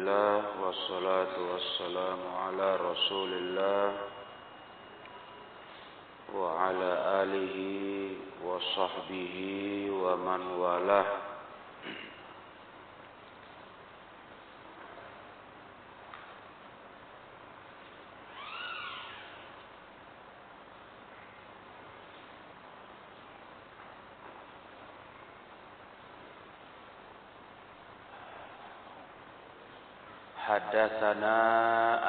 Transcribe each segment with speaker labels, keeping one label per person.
Speaker 1: الله والصلاة والسلام على رسول الله وعلى آله وصحبه ومن والاه حدثنا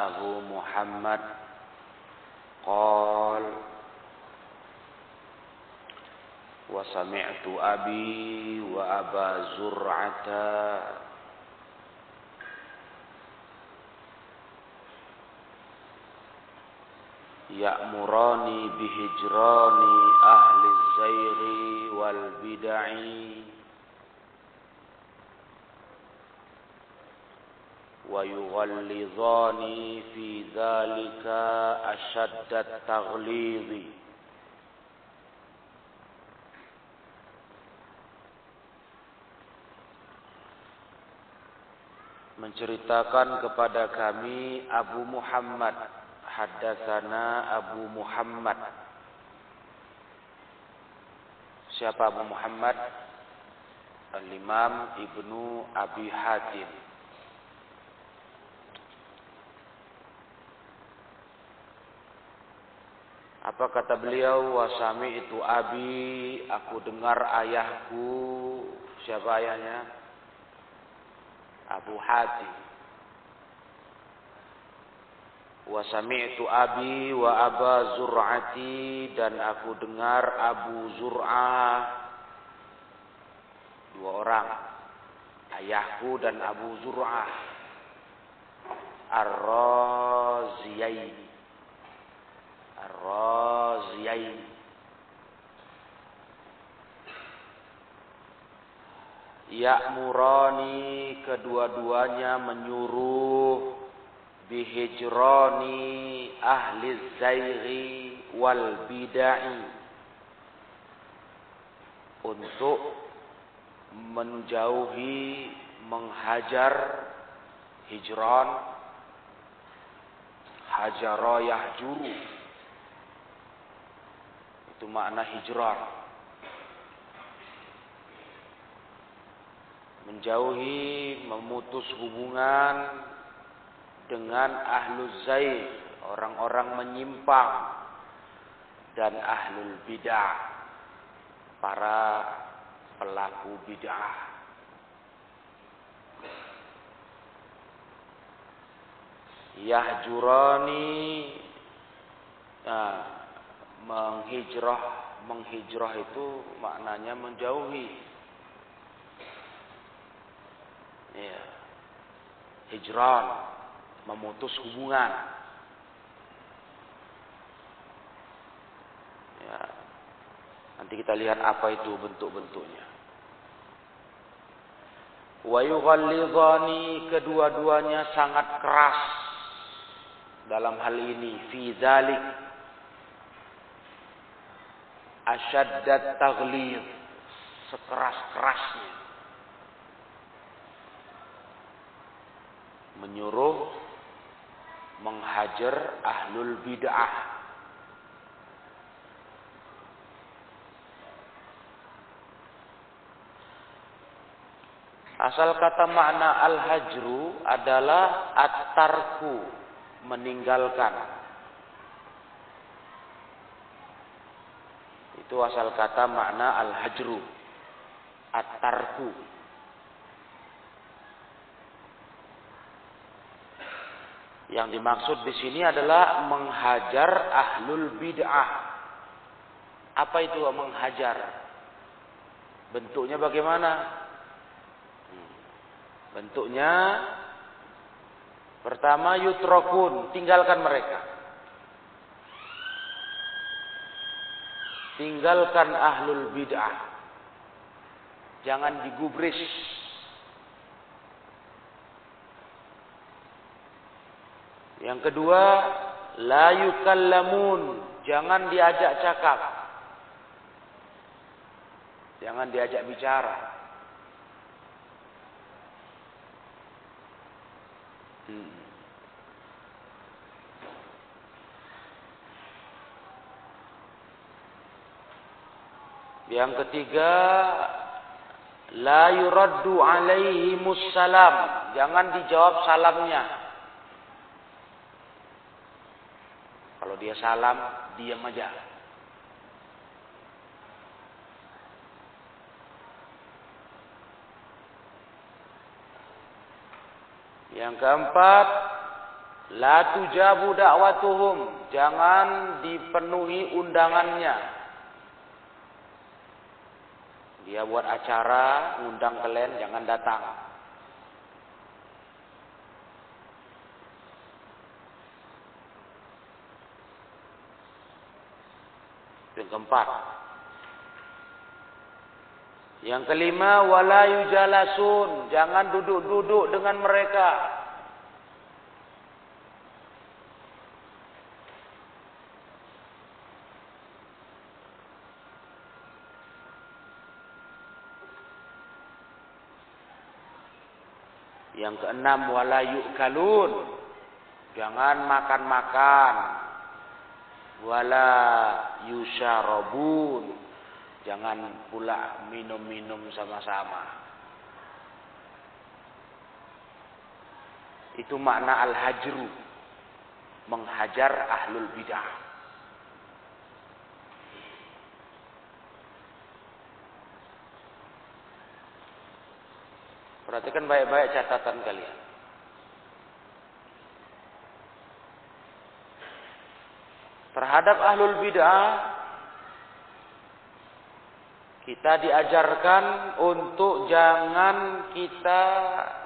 Speaker 1: أبو محمد قال وسمعت أبي وأبا زرعة يأمراني بهجران أهل الزيغ والبدع ويغلظان في ذلك أشد التغليظ menceritakan kepada kami Abu Muhammad haddatsana Abu Muhammad siapa Abu Muhammad Al-Imam Ibnu Abi Hatim Apa kata beliau? Wasami itu abi, aku dengar ayahku. Siapa ayahnya? Abu Hatim. Wasami itu abi wa aba zur'ati dan aku dengar Abu Zur'ah. Dua orang. Ayahku dan Abu Zur'ah. Ar-Raziyaini Ar-Raziyain Ya'murani kedua-duanya menyuruh bihijrani ahli zairi wal bidai. Untuk menjauhi menghajar hijran hajarayah juru itu makna hijrah. Menjauhi, memutus hubungan dengan ahlu zaid, orang-orang menyimpang dan ahlul bidah, para pelaku bidah. Yahjurani nah, menghijrah menghijrah itu maknanya menjauhi. Ya hijran memutus hubungan. Ya. Nanti kita lihat apa itu bentuk-bentuknya. Wa kedua-duanya sangat keras dalam hal ini fi asyaddat taghlid sekeras-kerasnya. Menyuruh menghajar ahlul bid'ah. Asal kata makna al-hajru adalah at-tarku meninggalkan Itu asal kata makna al-hajru. At-tarku. Yang dimaksud di sini adalah menghajar ahlul bid'ah. Apa itu menghajar? Bentuknya bagaimana? Bentuknya pertama yutrokun, tinggalkan mereka. Tinggalkan ahlul bid'ah. Jangan digubris. Yang kedua, la yukallamun. Jangan diajak cakap. Jangan diajak bicara. Hmm. Yang ketiga, la yuraddu alaihi musalam. Jangan dijawab salamnya. Kalau dia salam, diam aja. Yang keempat, la tujabu da'watuhum. Jangan dipenuhi undangannya. Dia buat acara, undang kalian, jangan datang. Yang keempat. Yang kelima, wala yujalasun. Jangan duduk-duduk dengan mereka. Yang keenam, wala yu'kalun. Jangan makan-makan. Wala yusyarabun Jangan pula minum-minum sama-sama. Itu makna al-hajru. Menghajar ahlul bidah. Perhatikan baik-baik catatan kalian. Terhadap ahlul bid'ah kita diajarkan untuk jangan kita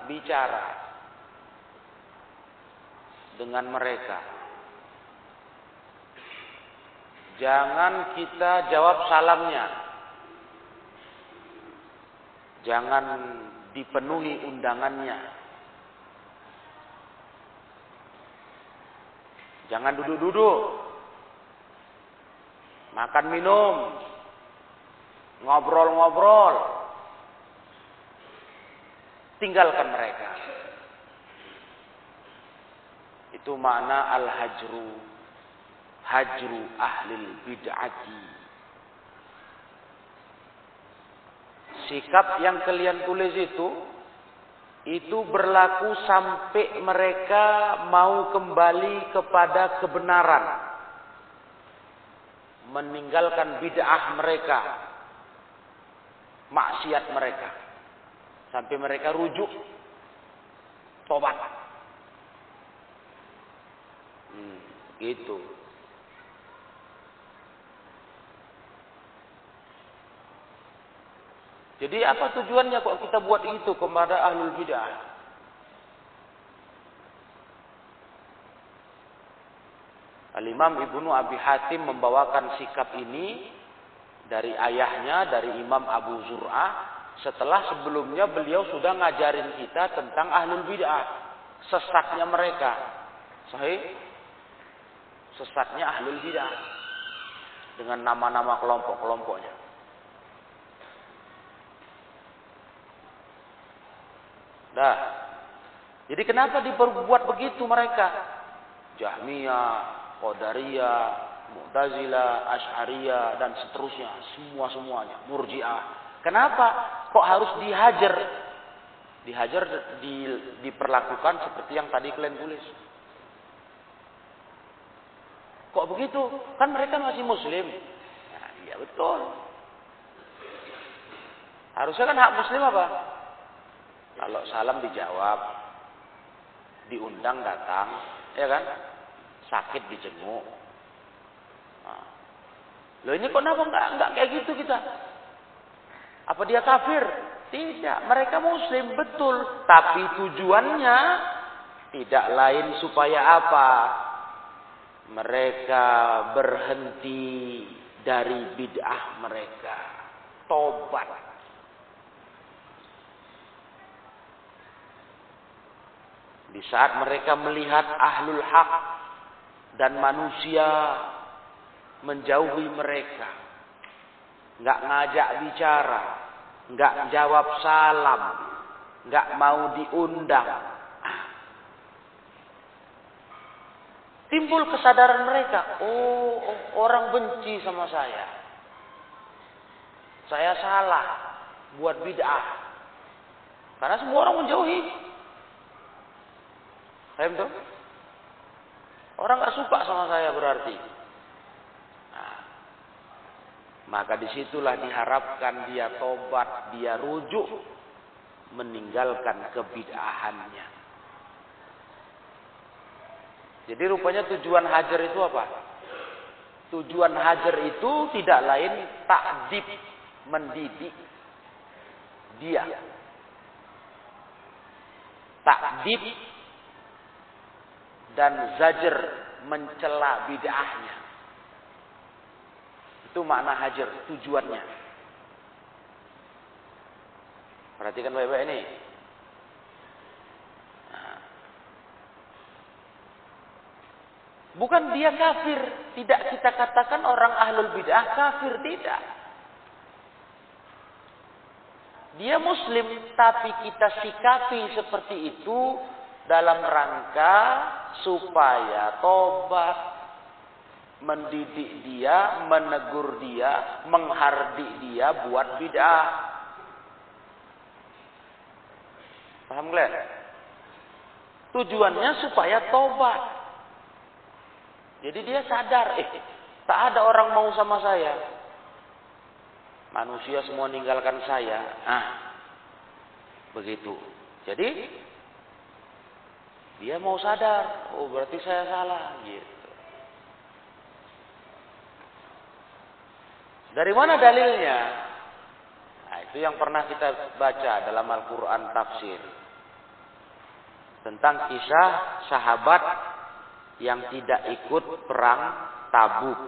Speaker 1: bicara dengan mereka. Jangan kita jawab salamnya. Jangan dipenuhi undangannya. Jangan duduk-duduk. Makan minum ngobrol-ngobrol. Tinggalkan mereka. Itu makna al-hajru. Hajru ahlil bid'ati. Sikap yang kalian tulis itu itu berlaku sampai mereka mau kembali kepada kebenaran. Meninggalkan bid'ah mereka maksiat mereka. Sampai mereka rujuk tobat. Hmm, gitu. Jadi apa tujuannya kok kita buat itu kepada ahlul bidah? Al-Imam Ibnu Abi Hatim membawakan sikap ini dari ayahnya dari Imam Abu Zur'ah setelah sebelumnya beliau sudah ngajarin kita tentang ahlul bid'ah sesatnya mereka. Sahih? Sesatnya ahlul bid'ah. Dengan nama-nama kelompok-kelompoknya dah jadi kenapa diperbuat begitu mereka Jahmiyah Qadariyah Mu'tazilah, Asy'ariyah dan seterusnya, semua-semuanya, Murji'ah. Kenapa kok harus dihajar? Dihajar di, diperlakukan seperti yang tadi kalian tulis. Kok begitu? Kan mereka masih muslim. Nah, iya betul. Harusnya kan hak muslim apa? Kalau salam dijawab, diundang datang, ya kan? Sakit dijenguk, Loh ini kok kenapa enggak, enggak kayak gitu kita? Apa dia kafir? Tidak, mereka muslim betul, tapi tujuannya tidak lain supaya apa? Mereka berhenti dari bid'ah mereka. Tobat. Di saat mereka melihat ahlul hak dan manusia menjauhi mereka. Enggak ngajak bicara, enggak jawab salam, enggak mau diundang. timbul kesadaran mereka, oh orang benci sama saya. Saya salah buat bid'ah. Karena semua orang menjauhi. Paham tuh? Orang gak suka sama saya berarti. Nah, maka di situlah diharapkan dia tobat, dia rujuk, meninggalkan kebid'ahannya. Jadi rupanya tujuan hajar itu apa? Tujuan hajar itu tidak lain takdib, mendidik dia. Takdib dan zajar mencela bid'ahnya. Itu makna hajar, tujuannya. Perhatikan baik-baik ini. Bukan dia kafir. Tidak kita katakan orang ahlul bid'ah kafir. Tidak. Dia muslim. Tapi kita sikapi seperti itu. Dalam rangka supaya tobat. Mendidik dia. Menegur dia. Menghardik dia buat bid'ah. Paham Glenn? Tujuannya supaya tobat. Jadi dia sadar, eh, tak ada orang mau sama saya. Manusia semua meninggalkan saya. Ah, begitu. Jadi dia mau sadar, oh berarti saya salah, gitu. Dari mana dalilnya? Nah, itu yang pernah kita baca dalam Al-Quran tafsir. Tentang kisah sahabat yang tidak ikut perang Tabuk.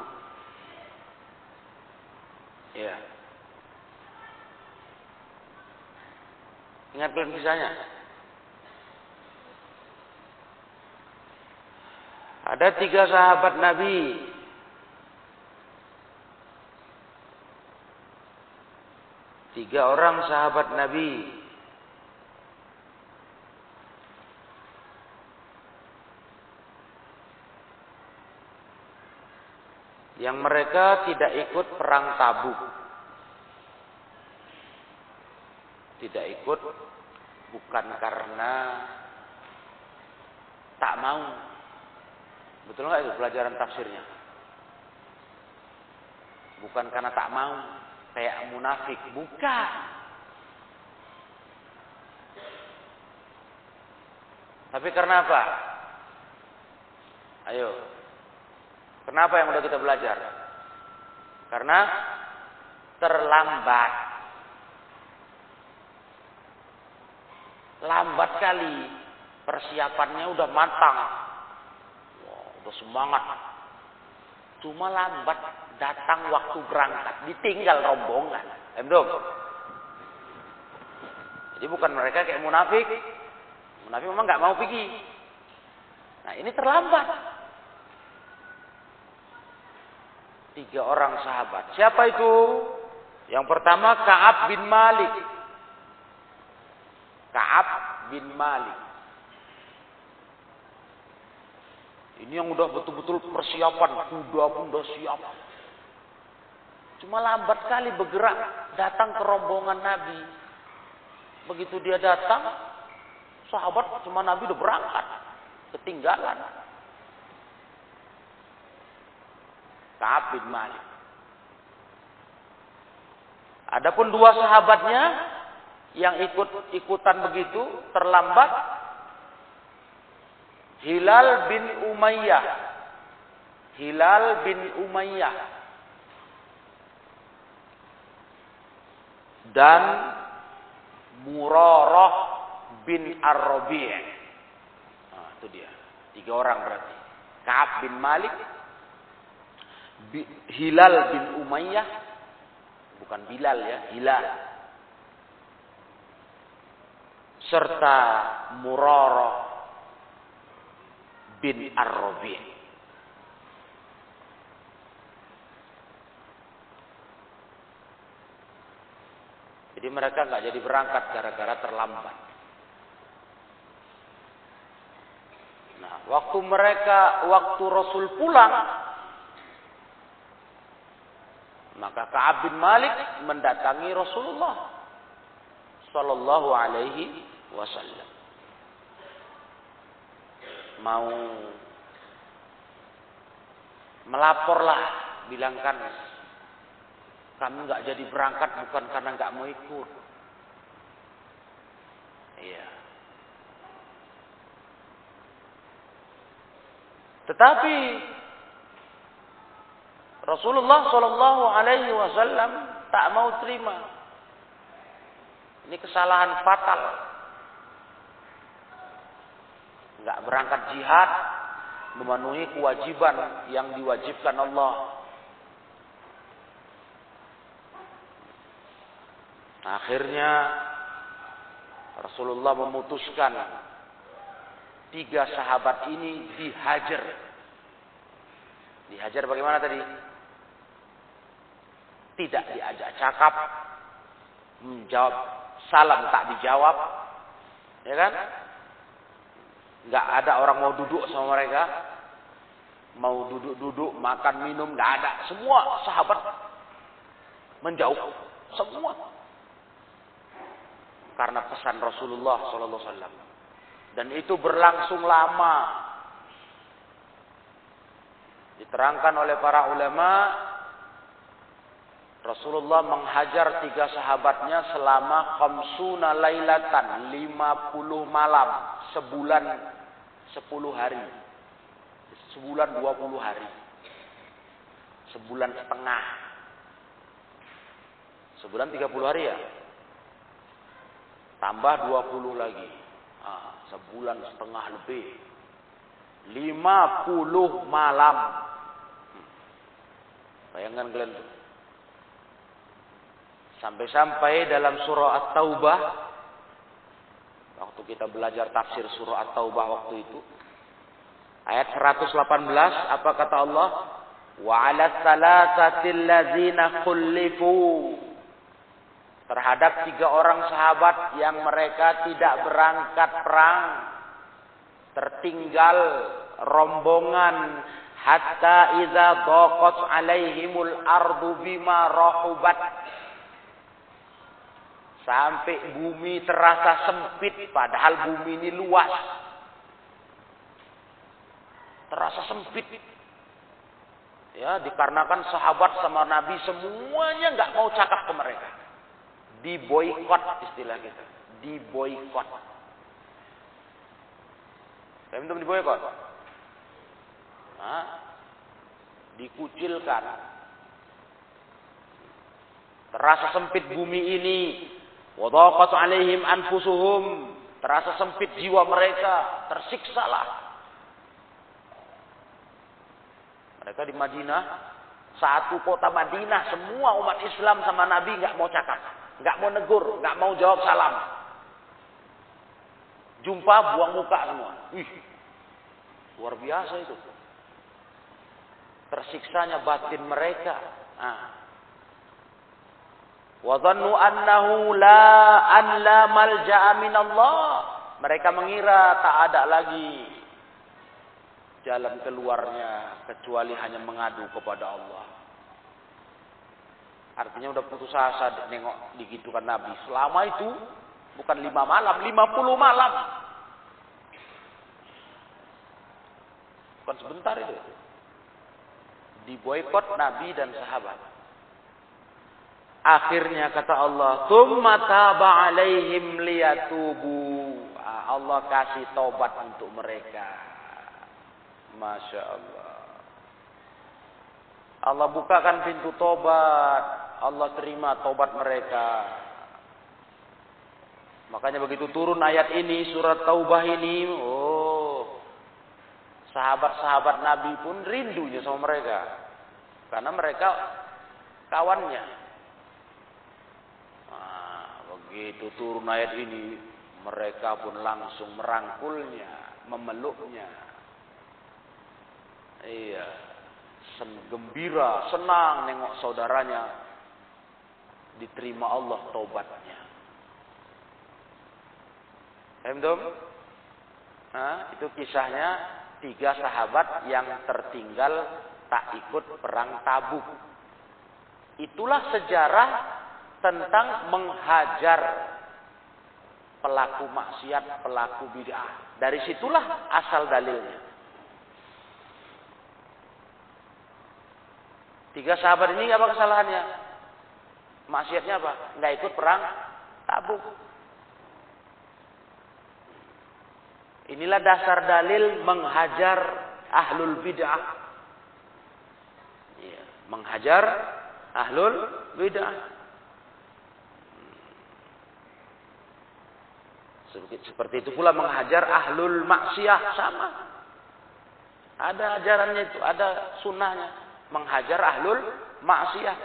Speaker 1: Ya. Ingat belum kisahnya? Ada tiga sahabat Nabi. Tiga orang sahabat Nabi yang mereka tidak ikut perang tabuk. Tidak ikut bukan karena tak mau. Betul nggak itu pelajaran tafsirnya? Bukan karena tak mau, kayak munafik, bukan. Tapi karena apa? Ayo, Kenapa yang udah kita belajar? Karena terlambat. Lambat kali. Persiapannya udah matang. Semangat. Cuma lambat datang waktu berangkat. Ditinggal rombongan. Emdom. Jadi bukan mereka kayak munafik. Munafik memang nggak mau pergi. Nah ini terlambat. Tiga orang sahabat. Siapa itu? Yang pertama Ka'ab bin Malik. Ka'ab bin Malik. Ini yang udah betul-betul persiapan. Kuda pun udah siap. Cuma lambat kali bergerak datang ke rombongan Nabi. Begitu dia datang, sahabat cuma Nabi udah berangkat. Ketinggalan. Bin Malik. Adapun dua sahabatnya yang ikut ikutan begitu terlambat Hilal bin Umayyah. Hilal bin Umayyah. Dan Murarah bin Ar-Rabi'. Nah, itu dia. Tiga orang berarti. Ka'ab bin Malik, Hilal bin Umayyah bukan Bilal ya, Hilal serta Murarah bin Ar-Rabi' Jadi mereka nggak jadi berangkat gara-gara terlambat. Nah, waktu mereka, waktu Rasul pulang, maka Ka'ab bin Malik mendatangi Rasulullah Sallallahu Alaihi Wasallam. Mau melaporlah, bilangkan kami nggak jadi berangkat bukan karena nggak mau ikut. Iya. Tetapi Rasulullah Shallallahu Alaihi Wasallam tak mau terima. Ini kesalahan fatal. Enggak berangkat jihad, memenuhi kewajiban yang diwajibkan Allah. Akhirnya Rasulullah memutuskan tiga sahabat ini dihajar. Dihajar bagaimana tadi? Tidak diajak cakap, menjawab salam tak dijawab, ya kan? Gak ada orang mau duduk sama mereka, mau duduk-duduk, makan minum, gak ada. Semua sahabat menjauh, semua karena pesan Rasulullah Sallallahu Alaihi Wasallam. Dan itu berlangsung lama. Diterangkan oleh para ulama, Rasulullah menghajar tiga sahabatnya selama khamsuna lailatan, 50 malam, sebulan 10 hari. Sebulan 20 hari. Sebulan setengah. Sebulan 30 hari ya? Tambah 20 lagi. Ah, sebulan setengah lebih. 50 malam. Hmm. Bayangkan kalian tuh. Sampai-sampai dalam surah At-Taubah. Waktu kita belajar tafsir surah At-Taubah waktu itu. Ayat 118 apa kata Allah? Wa 'ala salasatil ladzina terhadap tiga orang sahabat yang mereka tidak berangkat perang tertinggal rombongan hatta idza daqat alaihimul ardu bima rahubat sampai bumi terasa sempit padahal bumi ini luas. Terasa sempit. Ya dikarenakan sahabat sama nabi semuanya nggak mau cakap ke mereka. Diboykot istilah kita. Diboykot Paham itu diboykot Hah? dikucilkan. Terasa sempit bumi ini wadaqat alaihim anfusuhum terasa sempit jiwa mereka tersiksalah mereka di Madinah satu kota Madinah semua umat Islam sama Nabi nggak mau cakap nggak mau negur, nggak mau jawab salam. Jumpa buang muka semua. Wih, luar biasa itu. Tersiksanya batin mereka. Nah. Wadhannu annahu la an la malja'a min Allah. Mereka mengira tak ada lagi jalan keluarnya kecuali hanya mengadu kepada Allah. Artinya udah putus asa nengok digitukan Nabi. Selama itu bukan lima malam, lima puluh malam. Bukan sebentar itu. Diboykot Nabi dan sahabat. Akhirnya kata Allah, "Tsumma taba 'alaihim liyatubu." Ah, Allah kasih taubat untuk mereka. Masya Allah. Allah bukakan pintu tobat. Allah terima tobat mereka. Makanya begitu turun ayat ini, surat Taubah ini, oh, sahabat-sahabat Nabi pun rindunya sama mereka. Karena mereka kawannya. Nah, begitu turun ayat ini, mereka pun langsung merangkulnya, memeluknya. Iya, sen gembira, senang nengok saudaranya diterima Allah taubatnya. Paham Nah, itu kisahnya tiga sahabat yang tertinggal tak ikut perang tabuk. Itulah sejarah tentang menghajar pelaku maksiat, pelaku bid'ah. Dari situlah asal dalilnya. Tiga sahabat ini apa kesalahannya? Maksiatnya apa? Nggak ikut perang tabuk. Inilah dasar dalil menghajar ahlul bid'ah. Ya, menghajar ahlul bid'ah. Seperti itu pula menghajar ahlul maksiat sama. Ada ajarannya itu, ada sunnahnya menghajar ahlul maksiat.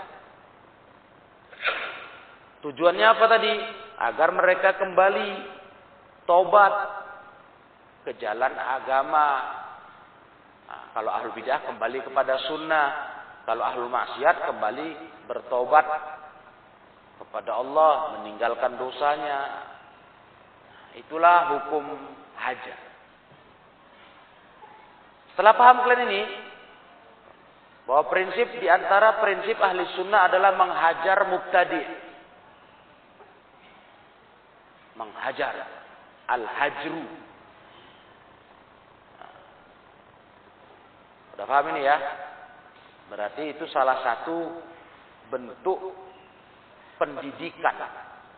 Speaker 1: Tujuannya apa tadi? Agar mereka kembali tobat ke jalan agama. Nah, kalau ahlul bidah kembali kepada sunnah, kalau ahlul maksiat kembali bertobat kepada Allah, meninggalkan dosanya. Itulah hukum hajar. Setelah paham kalian ini, bahwa prinsip di antara prinsip ahli sunnah adalah menghajar mubtadi. Menghajar. Al-hajru. Udah paham ini ya? Berarti itu salah satu bentuk pendidikan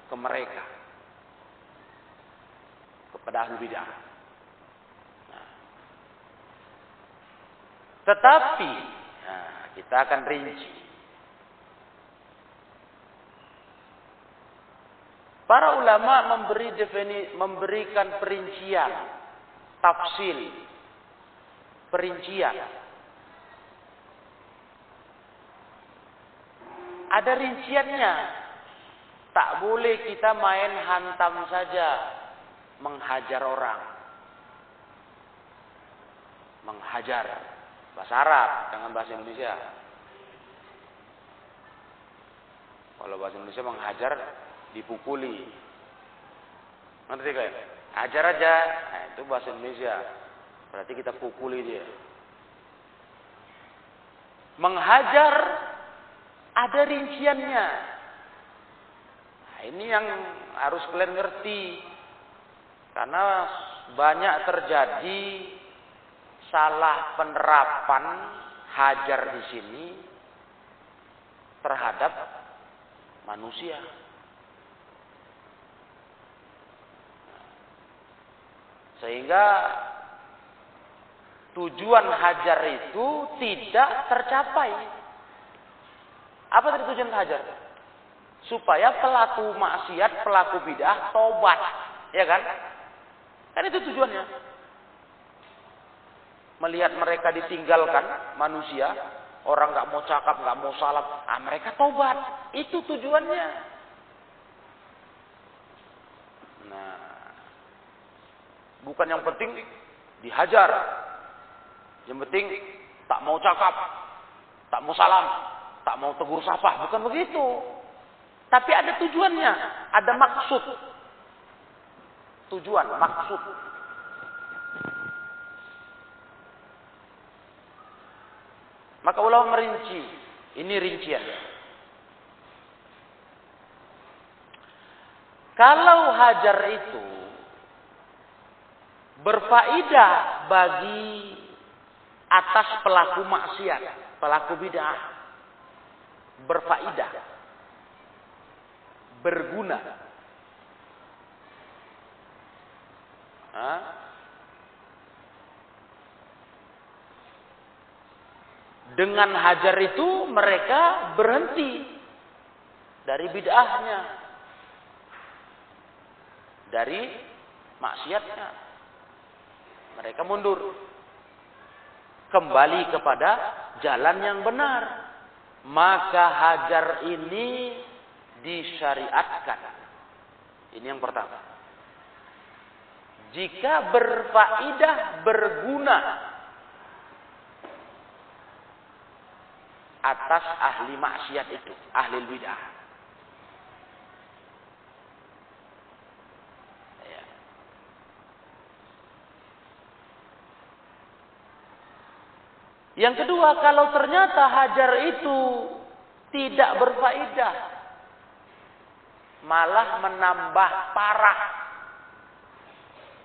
Speaker 1: ke mereka. Kepada ahli bidah. Nah. Tetapi Nah, kita akan rinci. Para ulama memberi defini, memberikan perincian, tafsil, perincian. Ada rinciannya. Tak boleh kita main hantam saja menghajar orang. Menghajar bahasa Arab, jangan bahasa Indonesia. Kalau bahasa Indonesia menghajar dipukuli. Ngerti kayak? Ajar aja, nah, itu bahasa Indonesia. Berarti kita pukuli dia. Menghajar ada rinciannya. Nah, ini yang harus kalian ngerti. Karena banyak terjadi salah penerapan hajar di sini terhadap manusia. Sehingga tujuan hajar itu tidak tercapai. Apa tadi tujuan hajar? Supaya pelaku maksiat, pelaku bidah tobat, ya kan? Kan itu tujuannya melihat mereka ditinggalkan manusia, orang nggak mau cakap, nggak mau salam, ah mereka tobat. Itu tujuannya. Nah, bukan yang penting dihajar. Yang penting tak mau cakap, tak mau salam, tak mau tegur sapa, bukan begitu. Tapi ada tujuannya, ada maksud. Tujuan, maksud. Maka ulama merinci. Ini rinciannya. Kalau hajar itu berfaedah bagi atas pelaku maksiat, pelaku bid'ah, berfaedah, berguna. Hah? Dengan hajar itu mereka berhenti dari bid'ahnya. Dari maksiatnya. Mereka mundur. Kembali kepada jalan yang benar. Maka hajar ini disyariatkan. Ini yang pertama jika berfaidah berguna. Atas ahli maksiat itu, ahli bidah. Ya. Yang kedua, kalau ternyata hajar itu tidak berfaedah, malah menambah parah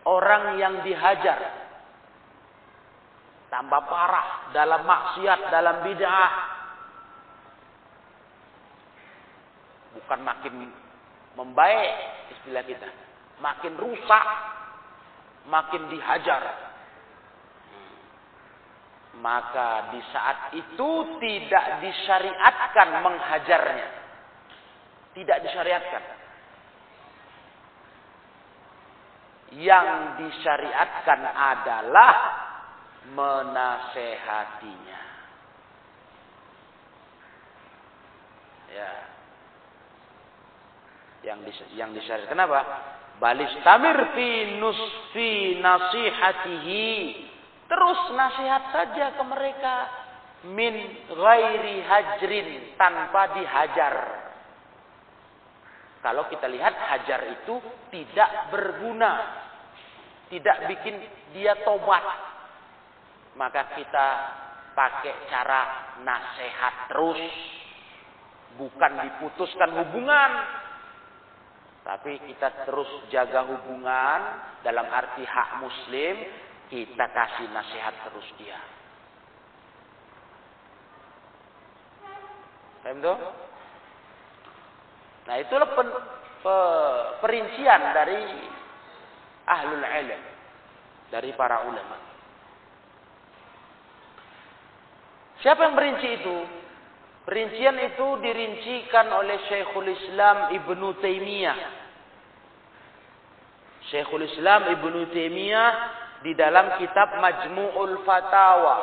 Speaker 1: orang yang dihajar. Tambah parah dalam maksiat, dalam bid'ah. Bukan makin membaik istilah kita. Makin rusak, makin dihajar. Maka di saat itu tidak disyariatkan menghajarnya. Tidak disyariatkan. Yang disyariatkan adalah menasehatinya. Ya. Yang dis, yang disyariatkan apa? Balistamir fi nusfi nasihatihi. Terus nasihat saja ke mereka min ghairi hajrin tanpa dihajar. Kalau kita lihat hajar itu tidak berguna. Tidak bikin dia tobat. Maka kita pakai cara nasihat terus. Bukan diputuskan hubungan. Tapi kita terus jaga hubungan dalam arti hak muslim. Kita kasih nasihat terus dia. Paham tuh? Nah itulah pen, pe, perincian dari ahlul ilm. Dari para ulama. Siapa yang merinci itu? Perincian itu dirincikan oleh Syekhul Islam Ibnu Taimiyah. Syekhul Islam Ibnu Taimiyah di dalam kitab Majmu'ul Fatawa.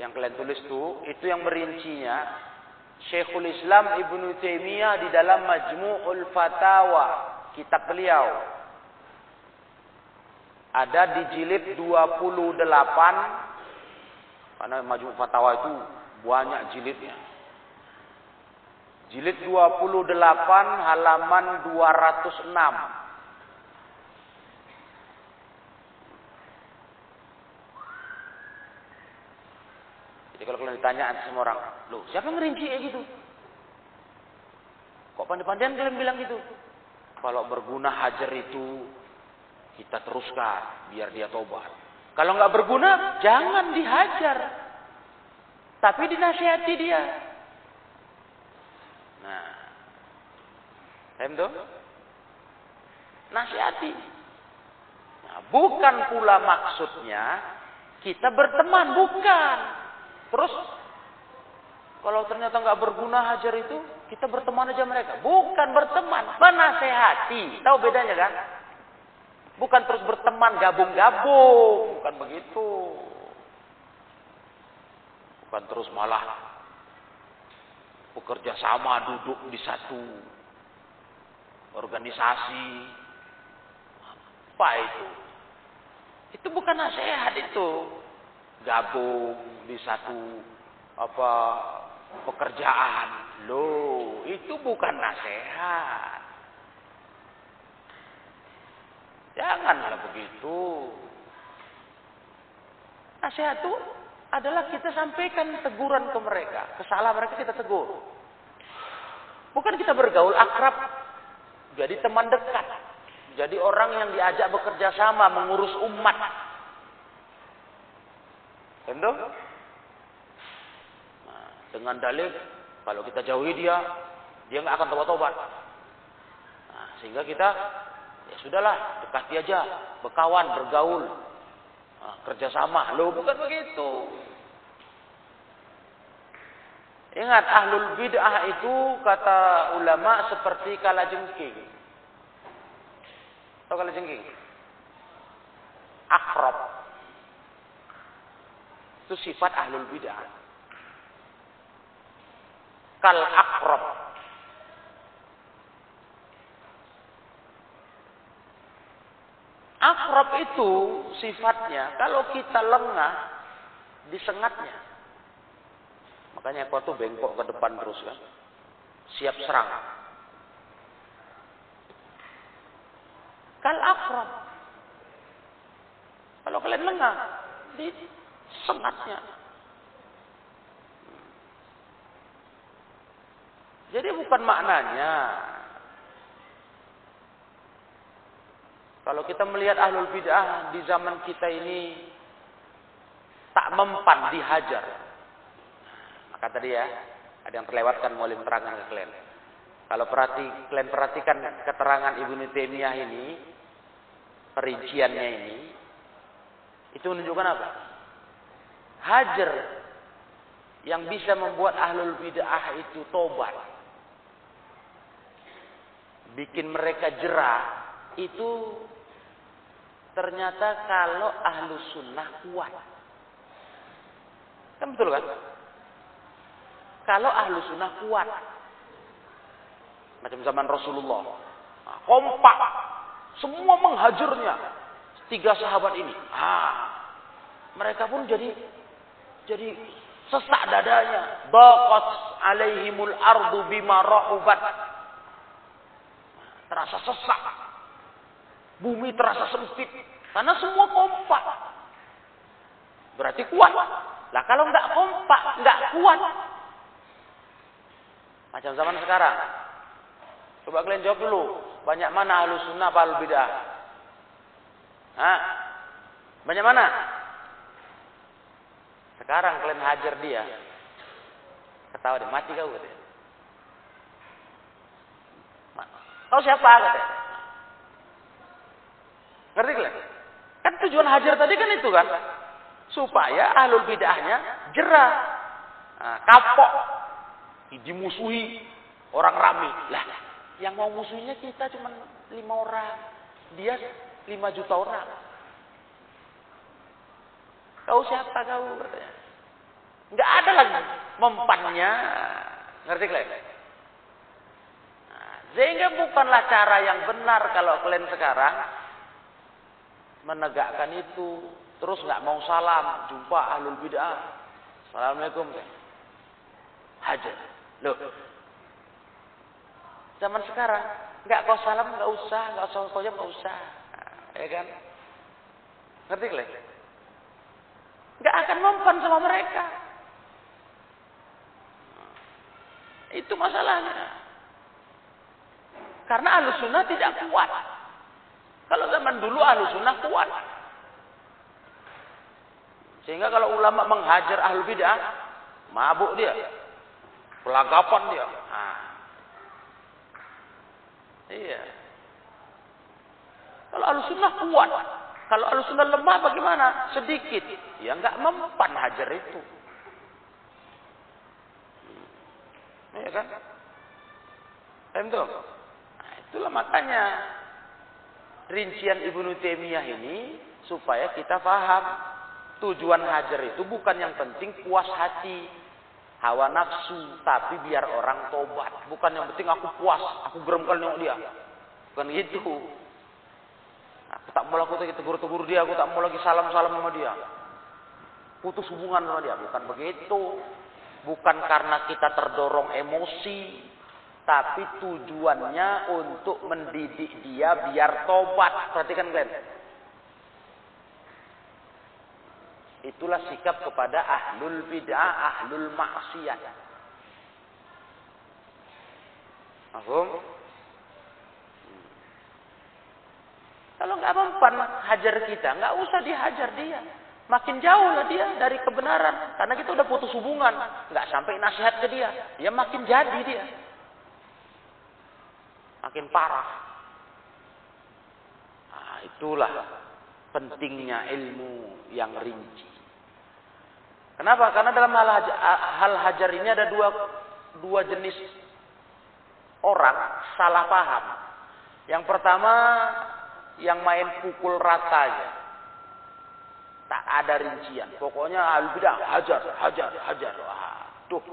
Speaker 1: Yang kalian tulis itu, itu yang merincinya Syekhul Islam Ibnu Taimiyah di dalam Majmu'ul Fatawa, kitab beliau. Ada di jilid 28 karena Majmu' Fatawa itu banyak jilidnya. Jilid 28 halaman 206. Jadi kalau kalian ditanya sama orang, loh siapa yang ngerinci kayak gitu? Kok pandai-pandaian kalian bilang gitu? Kalau berguna hajar itu kita teruskan biar dia tobat. Kalau nggak berguna, jangan dihajar. Tapi dinasihati dia. Nah, paham tuh? Nasihati. Nah, bukan pula maksudnya kita berteman, bukan. Terus kalau ternyata nggak berguna hajar itu, kita berteman aja mereka. Bukan berteman, menasehati. Tahu bedanya kan? Bukan terus berteman gabung-gabung, bukan begitu. Bukan terus malah bekerja sama duduk di satu organisasi. Apa itu? Itu bukan nasihat itu. Gabung di satu apa pekerjaan. Loh, itu bukan nasihat. Janganlah begitu. Nasihat itu adalah kita sampaikan teguran ke mereka. Kesalahan mereka kita tegur. Bukan kita bergaul akrab. Jadi teman dekat. Jadi orang yang diajak bekerja sama mengurus umat. Dengan dalil kalau kita jauhi dia, dia nggak akan tobat-tobat. Nah, sehingga kita ya sudahlah dekati aja, berkawan, bergaul, nah, kerjasama. Lo bukan begitu. Ingat ahlul bid'ah itu kata ulama seperti kalajengking. Tahu kalajengking? Akrab. Itu sifat ahlul bid'ah. Kal akrab. Akrab itu sifatnya kalau kita lengah disengatnya. Makanya ekor tuh bengkok ke depan terus kan. Siap serang. Kal akrab. Kalau kalian lengah, di sengatnya. Jadi bukan maknanya kalau kita melihat ahlul bid'ah di zaman kita ini tak mempan dihajar. Maka tadi ya, ada yang terlewatkan mau terangkan ke kalian. Kalau perhati, kalian perhatikan keterangan Ibnu Taimiyah ini, perinciannya ini, itu menunjukkan apa? Hajar yang bisa membuat ahlul bid'ah itu tobat. Bikin mereka jerah itu ternyata kalau ahlu sunnah kuat. Kan betul kan? Kalau ahlu sunnah kuat. Macam zaman Rasulullah. Kompak. Semua menghajarnya. Tiga sahabat ini. Ah, mereka pun jadi jadi sesak dadanya. Baqat alaihimul ardu bima rahubat. Terasa sesak. Bumi terasa sempit. Karena semua kompak. Berarti kuat. Lah kalau nggak kompak, nggak kuat. Macam zaman sekarang. Coba kalian jawab dulu. Banyak mana ahlu sunnah ahlu bidah? Hah? Banyak mana? Sekarang kalian hajar dia. Ketawa dia, mati kau katanya. Kau siapa katanya? Ngerti kalian? Kan tujuan hajar tadi kan itu kan? Supaya ahlul bid'ahnya jerah. Nah, kapok. Dimusuhi orang rame. Lah, yang mau musuhnya kita cuma lima orang. Dia lima juta orang. Kau siapa kau? Enggak ada lagi mempannya. Ngerti kalian? Sehingga bukanlah cara yang benar kalau kalian sekarang menegakkan itu. Terus nggak mau salam, jumpa ahlul bid'ah. Assalamualaikum. Hajar. Loh, Zaman sekarang nggak kau salam nggak usah, nggak usah kau nggak usah, ya kan? Ngerti kalian? Nggak akan mempan sama mereka. Itu masalahnya. Karena ahlu sunnah tidak kuat. Kalau zaman dulu ahlu sunnah kuat. Sehingga kalau ulama menghajar ahlu bid'ah, mabuk dia. Pelagapan dia. Nah, Iya. Kalau al-sunnah kuat. Kalau al-sunnah lemah bagaimana? Sedikit. Ya nggak mempan hajar itu. Iya kan? Tuh? Nah, itulah makanya rincian Ibnu Taimiyah ini supaya kita paham tujuan hajar itu bukan yang penting puas hati, hawa nafsu, tapi biar orang tobat. Bukan yang penting aku puas, aku gerem nengok dia. Bukan gitu. Aku tak mau aku tegur-tegur dia, aku tak mau lagi salam-salam sama dia. Putus hubungan sama dia, bukan begitu. Bukan karena kita terdorong emosi, tapi tujuannya untuk mendidik dia biar tobat. Perhatikan kalian. Itulah sikap kepada ahlul bid'ah, ahlul maksiat. Mahum? Kalau nggak mempan hajar kita, nggak usah dihajar dia. Makin jauh lah dia dari kebenaran. Karena kita udah putus hubungan. Nggak sampai nasihat ke dia. Dia makin jadi dia. Makin parah. Nah, itulah pentingnya ilmu yang rinci. Kenapa? Karena dalam hal hajar, hal hajar ini ada dua dua jenis orang salah paham. Yang pertama yang main pukul rata aja. Tak ada rincian. Pokoknya al bidah hajar, hajar, hajar. Waduh.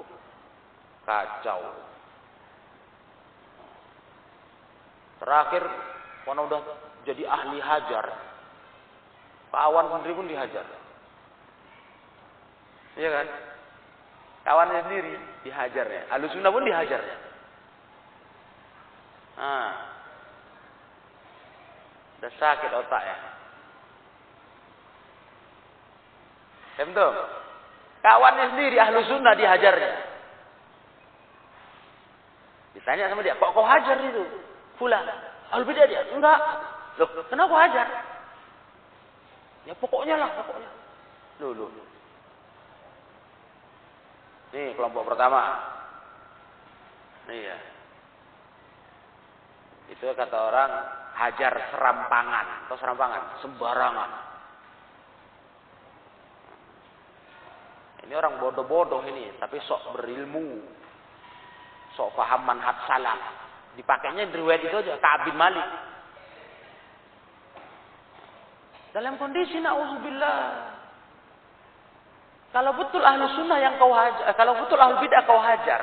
Speaker 1: Kacau. Terakhir, karena udah jadi ahli hajar, kawan sendiri pun dihajar. Iya kan? Kawannya sendiri dihajarnya. Alusuna pun dihajarnya. Ah. Udah sakit otaknya. Tentu. Kawannya sendiri ahlu sunnah dihajarnya. Ditanya sama dia, kok kau hajar itu? Fulan. Ahlu bidah dia? Enggak. Loh, kenapa hajar? Ya pokoknya lah, pokoknya. Loh, loh. Nih kelompok pertama. Iya. Itu kata orang hajar serampangan atau serampangan sembarangan. Ini orang bodoh-bodoh ini, tapi sok berilmu, sok paham manhaj salah. Dipakainya riwayat itu aja, Ka'ab bin Malik. Dalam kondisi na'udzubillah. Kalau betul ahlu sunnah yang kau hajar, kalau betul ahlu bid'ah kau hajar,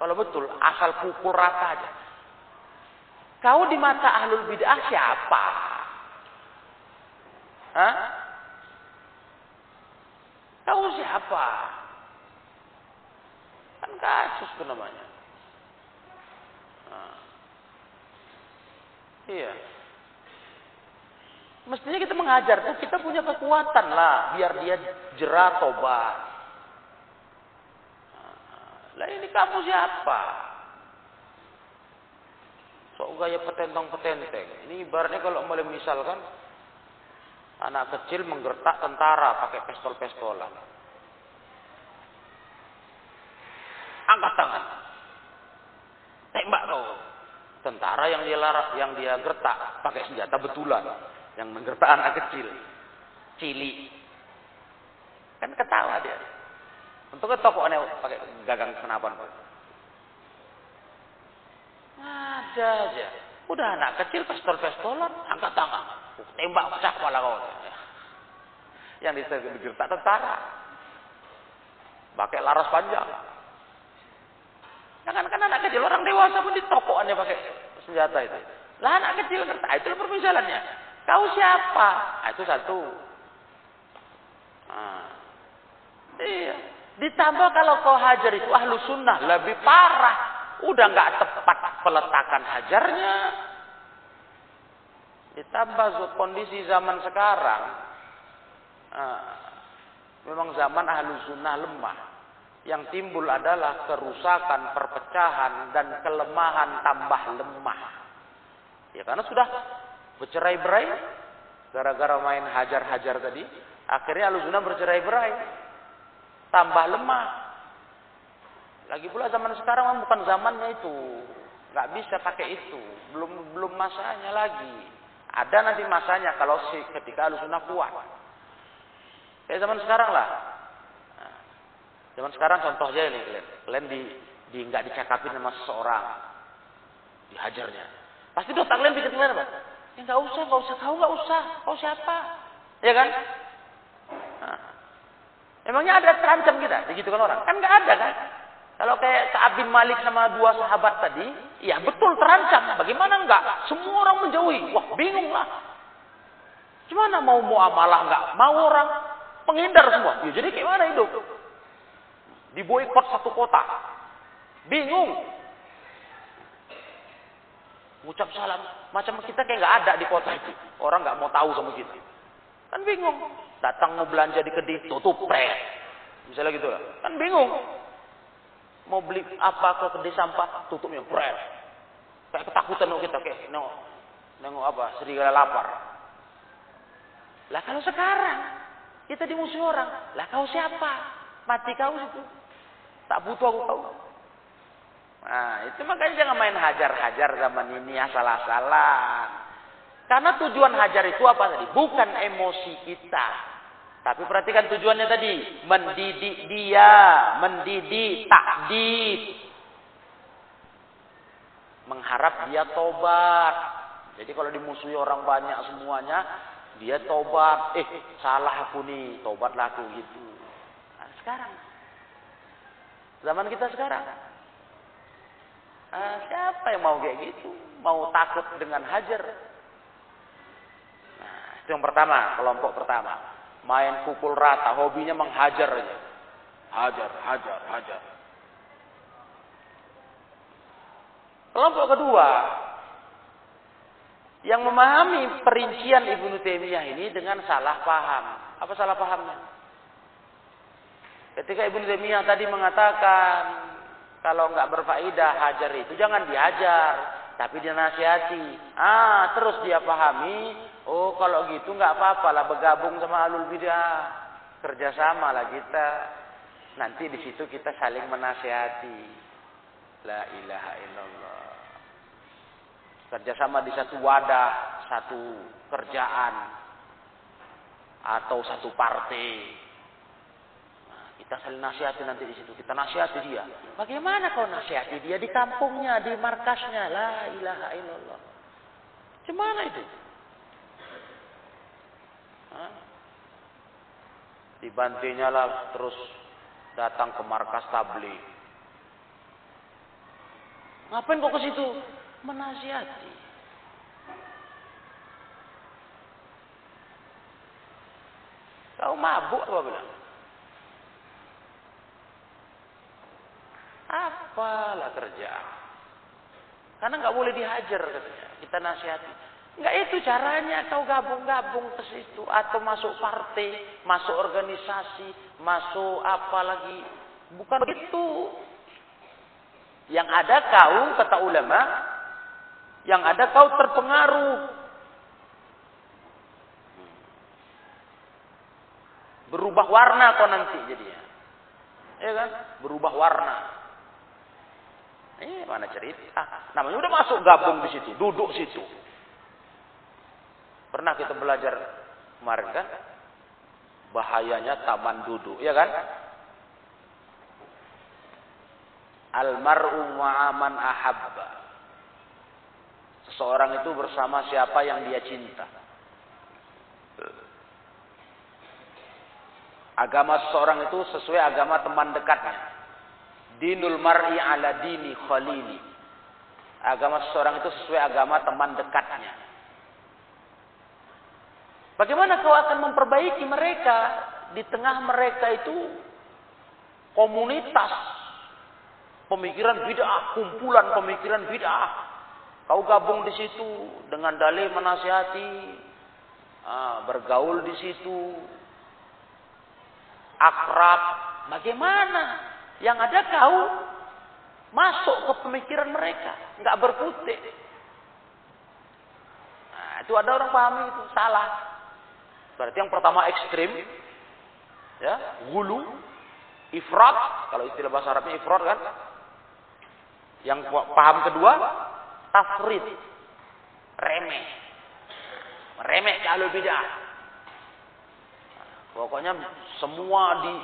Speaker 1: kalau betul asal pukul rata aja. Kau di mata ahlul bid'ah siapa? Hah? Kau siapa? Kan kasus itu namanya. Nah. Iya. Mestinya kita mengajar tuh kita punya kekuatan lah biar dia jerah tobat. Lah ini kamu siapa? Sok gaya petentong-petenteng. Ini ibaratnya kalau mulai misalkan anak kecil menggertak tentara pakai pistol-pistolan. Angkat tangan. Tembak kau. Tentara yang dia larak, yang dia gertak pakai senjata betulan. Yang menggertak anak kecil. Cili. Kan ketawa dia. Untuk ke toko aneh pakai gagang senapan. Ada aja. Udah anak kecil pistol-pistolan, angkat tangan. Tembak pecah kepala kau. Yang digertak tentara. Pakai laras panjang. Jangan kan anak kecil, orang dewasa pun di tokoannya pakai senjata itu. Lah anak kecil gertak, itu permisalannya. Kau siapa? Nah, itu satu. Nah. Iya. Ditambah kalau kau hajar itu ahlu sunnah lebih parah udah nggak tepat peletakan hajarnya. Ditambah kondisi zaman sekarang, uh, memang zaman ahlu sunnah lemah. Yang timbul adalah kerusakan, perpecahan, dan kelemahan tambah lemah. Ya karena sudah bercerai-berai, gara-gara main hajar-hajar tadi, akhirnya ahlu sunnah bercerai-berai. Tambah lemah, lagi pula zaman sekarang bukan zamannya itu. Nggak bisa pakai itu. Belum belum masanya lagi. Ada nanti masanya kalau si ketika alusuna kuat. Kayak zaman sekarang lah. Zaman sekarang contoh aja ini kalian. Kalian di, di nggak dicakapin sama seseorang. Dihajarnya. Pasti dosa kalian bikin kalian apa? Ya nggak usah, nggak usah tahu, nggak usah. Kau siapa? Ya kan? Nah. Emangnya ada terancam kita? Begitu kan orang? Kan nggak ada kan? Kalau kayak Ka'ab bin Malik sama dua sahabat tadi, ya betul terancam. Bagaimana enggak? Semua orang menjauhi. Wah, bingung lah. Gimana mau muamalah enggak? Mau orang penghindar semua. Ya, jadi kayak mana hidup? Diboikot satu kota. Bingung. Ucap salam. Macam kita kayak nggak ada di kota itu. Orang nggak mau tahu sama kita. Kan bingung. Datang mau belanja di kedai, tutup pret. Misalnya gitu lah. Kan bingung. Mau beli apa ke kedai sampah, tutupnya brand. Kayak ketakutan kita kayak nengok, nengok apa, serigala lapar. Lah kalau sekarang kita dimusuhi orang, lah kau siapa? Mati kau itu. Tak butuh aku kau. Nah, itu makanya jangan main hajar-hajar zaman ini asal-asalan. Karena tujuan hajar itu apa tadi? Bukan emosi kita. Tapi perhatikan tujuannya tadi, mendidik dia, mendidik takdid. Mengharap dia tobat. Jadi kalau dimusuhi orang banyak semuanya, dia tobat. Eh, salah aku nih, tobatlah aku gitu. Nah, sekarang. Zaman kita sekarang. Nah, siapa yang mau kayak gitu? Mau takut dengan hajar? Nah, itu yang pertama, kelompok pertama main pukul rata, hobinya menghajar aja. Hajar, hajar, hajar. Kelompok kedua yang memahami perincian Ibnu Taimiyah ini dengan salah paham. Apa salah pahamnya? Ketika Ibnu Taimiyah tadi mengatakan kalau nggak berfaedah hajar itu jangan dihajar, tapi dinasihati. Ah, terus dia pahami, oh kalau gitu nggak apa-apa lah bergabung sama alul bidah. Kerjasama lah kita. Nanti di situ kita saling menasihati. La ilaha illallah. Kerjasama di satu wadah, satu kerjaan, atau satu partai. Kita saling nasihati nanti di situ. Kita nasihati dia. Bagaimana kau nasihati dia di kampungnya, di markasnya? La ilaha illallah. Gimana itu? Hah? Dibantinya lah terus datang ke markas tabligh. Ngapain kok ke situ? Menasihati. Kau mabuk apa bilang? Apalah kerja? Karena nggak boleh dihajar katanya. Kita nasihati. Nggak itu caranya kau gabung-gabung ke situ atau masuk partai, masuk organisasi, masuk apa lagi. Bukan begitu. Yang ada kau kata ulama, yang ada kau terpengaruh. Berubah warna kau nanti jadinya. Ya kan? Berubah warna. Eh, mana cerita? Namanya udah masuk gabung di situ, duduk situ. Pernah kita belajar kemarin kan? Bahayanya taman duduk, ya kan? Almar'u ma'aman ahabba. Seseorang itu bersama siapa yang dia cinta. Agama seseorang itu sesuai agama teman dekatnya. Dinul mar'i ala dini khalili. Agama seseorang itu sesuai agama teman dekatnya. Bagaimana kau akan memperbaiki mereka di tengah mereka itu komunitas pemikiran bid'ah, kumpulan pemikiran bid'ah. Kau gabung di situ dengan dalih menasihati, ah, bergaul di situ, akrab. Bagaimana? Yang ada kau masuk ke pemikiran mereka, nggak berkutik. Nah, itu ada orang pahami itu salah. Berarti yang pertama ekstrim, ya, gulu, ifrat, kalau istilah bahasa Arabnya ifrat kan. Yang paham kedua, tafrid, remeh, remeh kalau bid'ah. Pokoknya semua di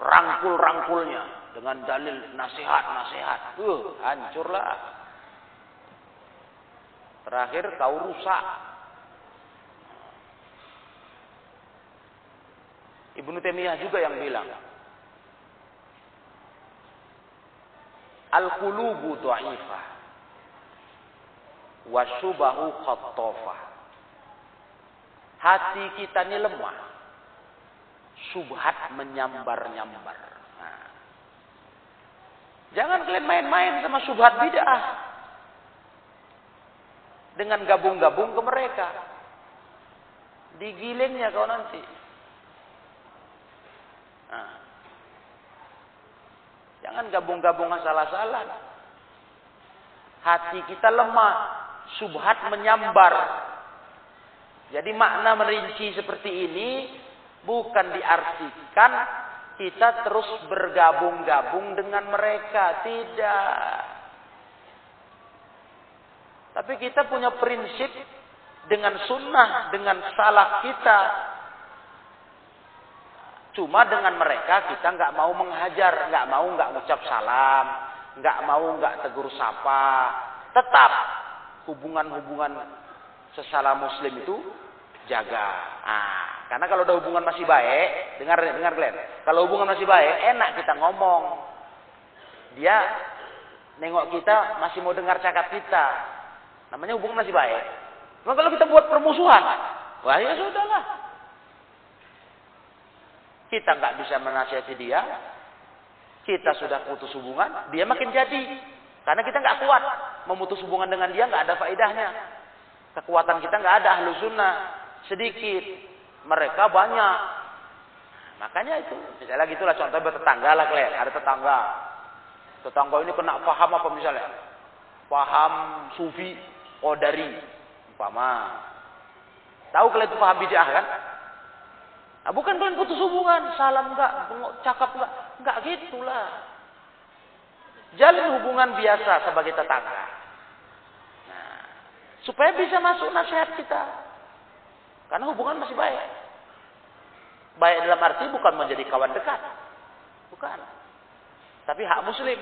Speaker 1: rangkul-rangkulnya dengan dalil nasihat-nasihat. Uh, hancurlah. Terakhir kau rusak Ibnu Taimiyah juga yang bilang Al-qulubu dha'ifah wa syubahu khattafah. Hati kita ini lemah. Subhat menyambar-nyambar. Nah. Jangan kalian main-main sama subhat bid'ah. Dengan gabung-gabung ke mereka. Digilingnya kau nanti. Nah. Jangan gabung-gabung asal-asalan. Hati kita lemah, subhat menyambar. Jadi makna merinci seperti ini bukan diartikan kita terus bergabung-gabung dengan mereka, tidak. Tapi kita punya prinsip dengan sunnah, dengan salah kita, Cuma dengan mereka kita nggak mau menghajar, nggak mau nggak ngucap salam, nggak mau nggak tegur sapa. Tetap hubungan-hubungan sesama muslim itu jaga. Nah, karena kalau ada hubungan masih baik, dengar dengar Glenn. Kalau hubungan masih baik, enak kita ngomong. Dia nengok kita masih mau dengar cakap kita. Namanya hubungan masih baik. Nah, kalau kita buat permusuhan, wah ya sudahlah. Kita nggak bisa menasihati dia. Kita sudah putus hubungan, dia makin jadi. Karena kita nggak kuat memutus hubungan dengan dia, nggak ada faedahnya. Kekuatan kita nggak ada ahlu sunnah sedikit, mereka banyak. makanya itu, misalnya gitulah contohnya bertetangga lah kalian, ada tetangga. Tetangga ini kena paham apa misalnya? Paham sufi, odari, umpama. Tahu kalian itu paham bid'ah kan? Nah, bukan kalian putus hubungan, salam enggak, cakap enggak, enggak gitulah. Jalin hubungan biasa sebagai tetangga. Nah, supaya bisa masuk nasihat kita. Karena hubungan masih baik. Baik dalam arti bukan menjadi kawan dekat. Bukan. Tapi hak muslim.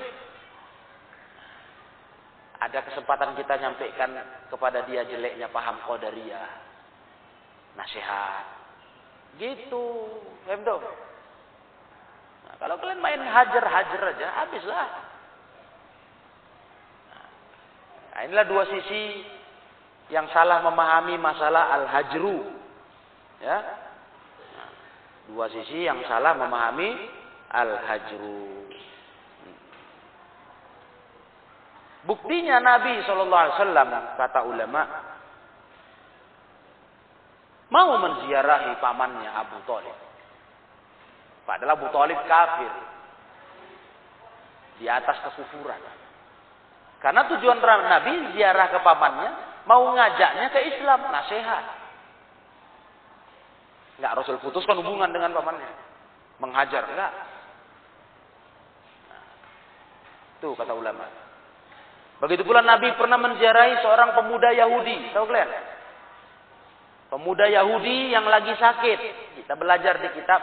Speaker 1: Ada kesempatan kita nyampaikan kepada dia jeleknya paham qadariyah. Nasihat. Gitu. Nah, kalau kalian main hajar-hajar aja, habislah. Nah, inilah dua sisi yang salah memahami masalah al-hajru. Ya. Dua sisi yang salah memahami al-hajru. Buktinya Nabi Wasallam kata ulama mau menziarahi pamannya Abu Talib. Padahal Abu Talib kafir di atas kekufuran. Karena tujuan Nabi ziarah ke pamannya mau ngajaknya ke Islam, nasihat. Enggak Rasul putuskan hubungan dengan pamannya. Menghajar enggak. Nah, kata ulama. Begitu pula Nabi pernah menziarahi seorang pemuda Yahudi, tahu kalian? Pemuda Yahudi yang lagi sakit. Kita belajar di kitab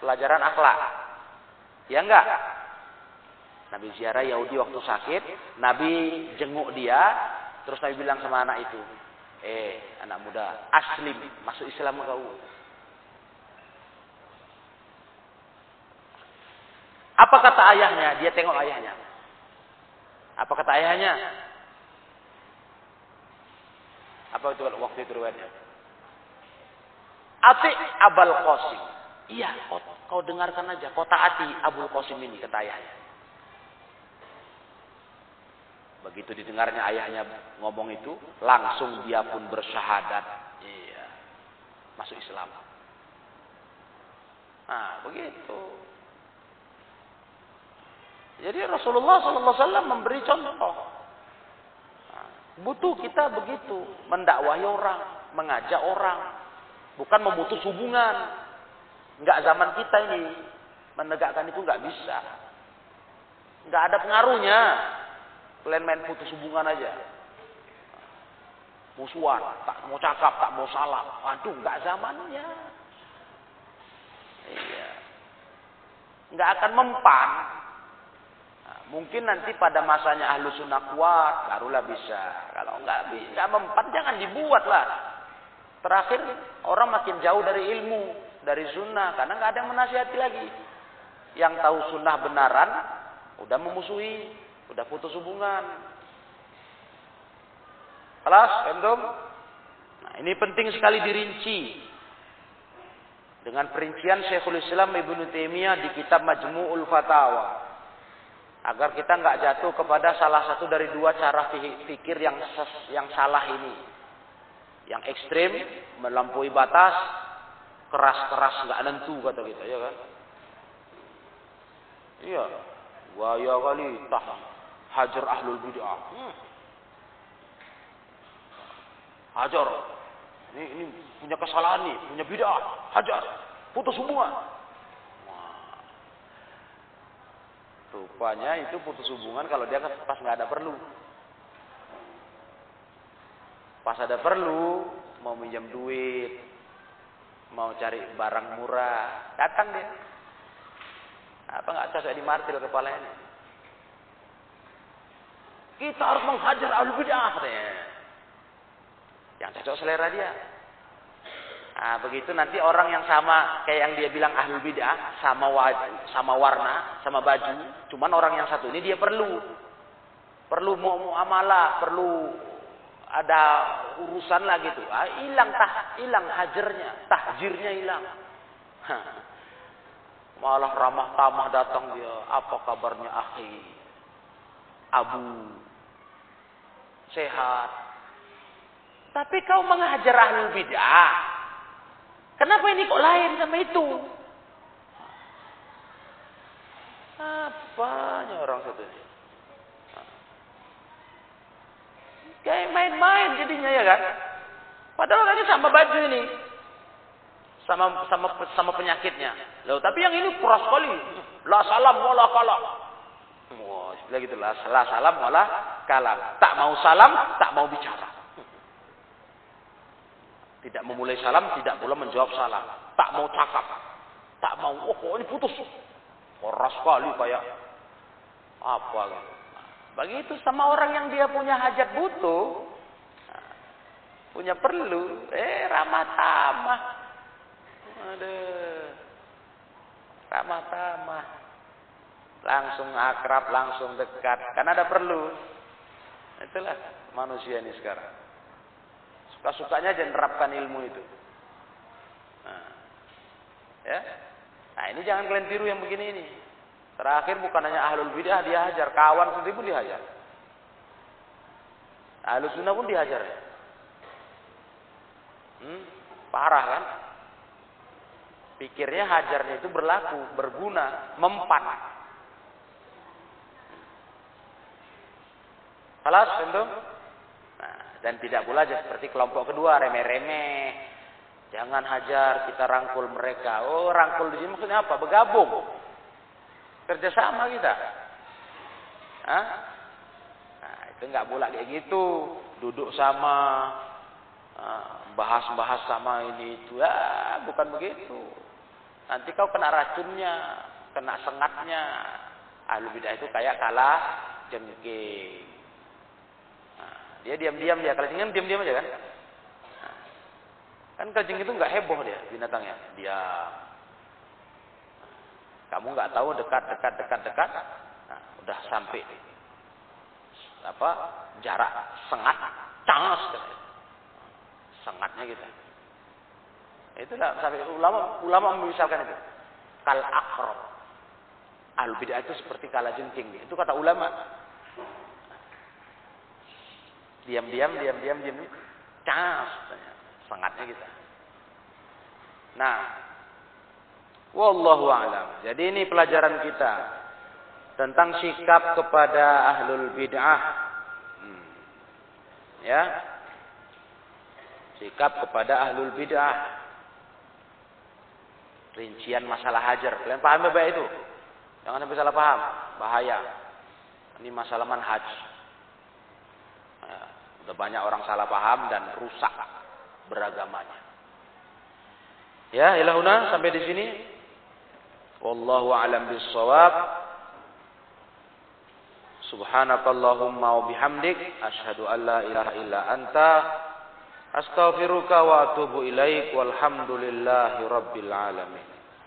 Speaker 1: pelajaran akhlak. Ya enggak? Nabi ziarah Yahudi waktu sakit, Nabi jenguk dia, terus Nabi bilang sama anak itu, eh anak muda, aslim, masuk Islam kau. Apa kata ayahnya? Dia tengok ayahnya. Apa kata ayahnya? Apa itu waktu itu riwayatnya? Ati Abul Qasim. Iya, kau, dengarkan aja. Kau taati Abul Qasim ini kata ayahnya. Begitu didengarnya ayahnya ngomong itu, langsung dia pun bersyahadat. Iya. Masuk Islam. Nah, begitu. Jadi Rasulullah SAW memberi contoh. Butuh kita begitu, mendakwahi orang, mengajak orang, bukan memutus hubungan. Enggak zaman kita ini menegakkan itu enggak bisa. Enggak ada pengaruhnya. Kalian main putus hubungan aja. Musuhan, tak mau cakap, tak mau salah. Waduh, nggak zamannya. Iya. Nggak akan mempan. Mungkin nanti pada masanya ahlu sunnah kuat, barulah bisa. Kalau nggak nggak mempan, jangan dibuat lah. Terakhir orang makin jauh dari ilmu, dari sunnah, karena nggak ada yang menasihati lagi. Yang tahu sunnah benaran, udah memusuhi, Udah putus hubungan. Kelas, entum? Nah, ini penting sekali dirinci. Dengan perincian Syekhul Islam Ibnu Taimiyah di kitab Majmu'ul Fatawa. Agar kita nggak jatuh kepada salah satu dari dua cara fikir yang yang salah ini. Yang ekstrim, melampaui batas, keras-keras nggak nentu kata kita, ya kan? Iya, waya kali tahan hajar ahlul bid'ah. Hmm. Hajar. Ini, ini punya kesalahan nih, punya bid'ah. Hajar. Putus hubungan. Rupanya itu putus hubungan kalau dia pas nggak ada perlu. Pas ada perlu, mau minjam duit, mau cari barang murah, datang dia. Apa nggak cocok di martir kepalanya? Kita harus menghajar ahli bid'ah. Yang cocok selera dia. Nah, begitu nanti orang yang sama kayak yang dia bilang ahli bid'ah, sama sama warna, sama baju, cuman orang yang satu ini dia perlu perlu mau muamalah, perlu ada urusan lah gitu. Ah, hilang tah, hilang hajarnya, tahjirnya hilang. Malah ramah tamah datang dia, apa kabarnya akhi? Abu sehat. Tapi kau mengajar ahlul bid'ah. Kenapa ini kok lain sama itu? Apanya orang satu ini? Kayak main-main jadinya ya kan? Padahal ini sama baju ini. Sama sama sama penyakitnya. Loh, tapi yang ini keras sekali. La salam wala kalam. Wah, bilang gitu. La salam wala kalam. Tak mau salam, tak mau bicara. Tidak memulai salam, tidak pula menjawab salam. Tak mau cakap. Tak mau, oh ini putus. Keras sekali kayak apa gitu. Begitu sama orang yang dia punya hajat butuh, punya perlu, eh ramah tamah. Aduh. Ramah tamah. Langsung akrab, langsung dekat. Karena ada perlu. Itulah manusia ini sekarang. Suka-sukanya aja nerapkan ilmu itu. Nah, ya. Nah ini jangan kalian tiru yang begini ini. Terakhir bukan hanya ahlul bidah dia hajar, kawan sendiri pun dihajar. Ahlul sunnah pun dihajar. Hmm, parah kan? Pikirnya hajarnya itu berlaku, berguna, mempan. Halas tentu. Dan tidak pula seperti kelompok kedua remeh-remeh. Jangan hajar, kita rangkul mereka. Oh, rangkul di sini maksudnya apa? Bergabung. Kerjasama kita. Hah? Nah, itu nggak boleh kayak gitu. Duduk sama, bahas-bahas sama ini itu. Ya, bukan begitu. Nanti kau kena racunnya, kena sengatnya. Ahlu bidah itu kayak kalah jengking. Nah, dia diam-diam dia. Jengking diam-diam aja kan. Nah, kan kalau itu nggak heboh dia binatangnya. Diam. Kamu nggak tahu dekat, dekat, dekat, dekat. Nah, udah sampai apa jarak sengat, cangas sengatnya gitu. Itulah sampai ulama ulama memisalkan itu. Kal akrob. Al bidah itu seperti kala jengking. Itu kata ulama. Diam-diam, diam-diam, diam. Cas, sengatnya gitu. Nah, Wallahu a'lam. Jadi ini pelajaran kita tentang sikap kepada ahlul bid'ah. Hmm. Ya. Sikap kepada ahlul bid'ah. Rincian masalah hajar. Kalian paham ya itu? Jangan sampai salah paham. Bahaya. Ini masalah manhaj. Ya, banyak orang salah paham dan rusak beragamanya. Ya, ilahuna sampai di sini. Wallahu a'lam bissawab. Subhanakallahumma wa bihamdik asyhadu an la ilaha illa anta astaghfiruka wa atubu ilaik walhamdulillahi rabbil alamin.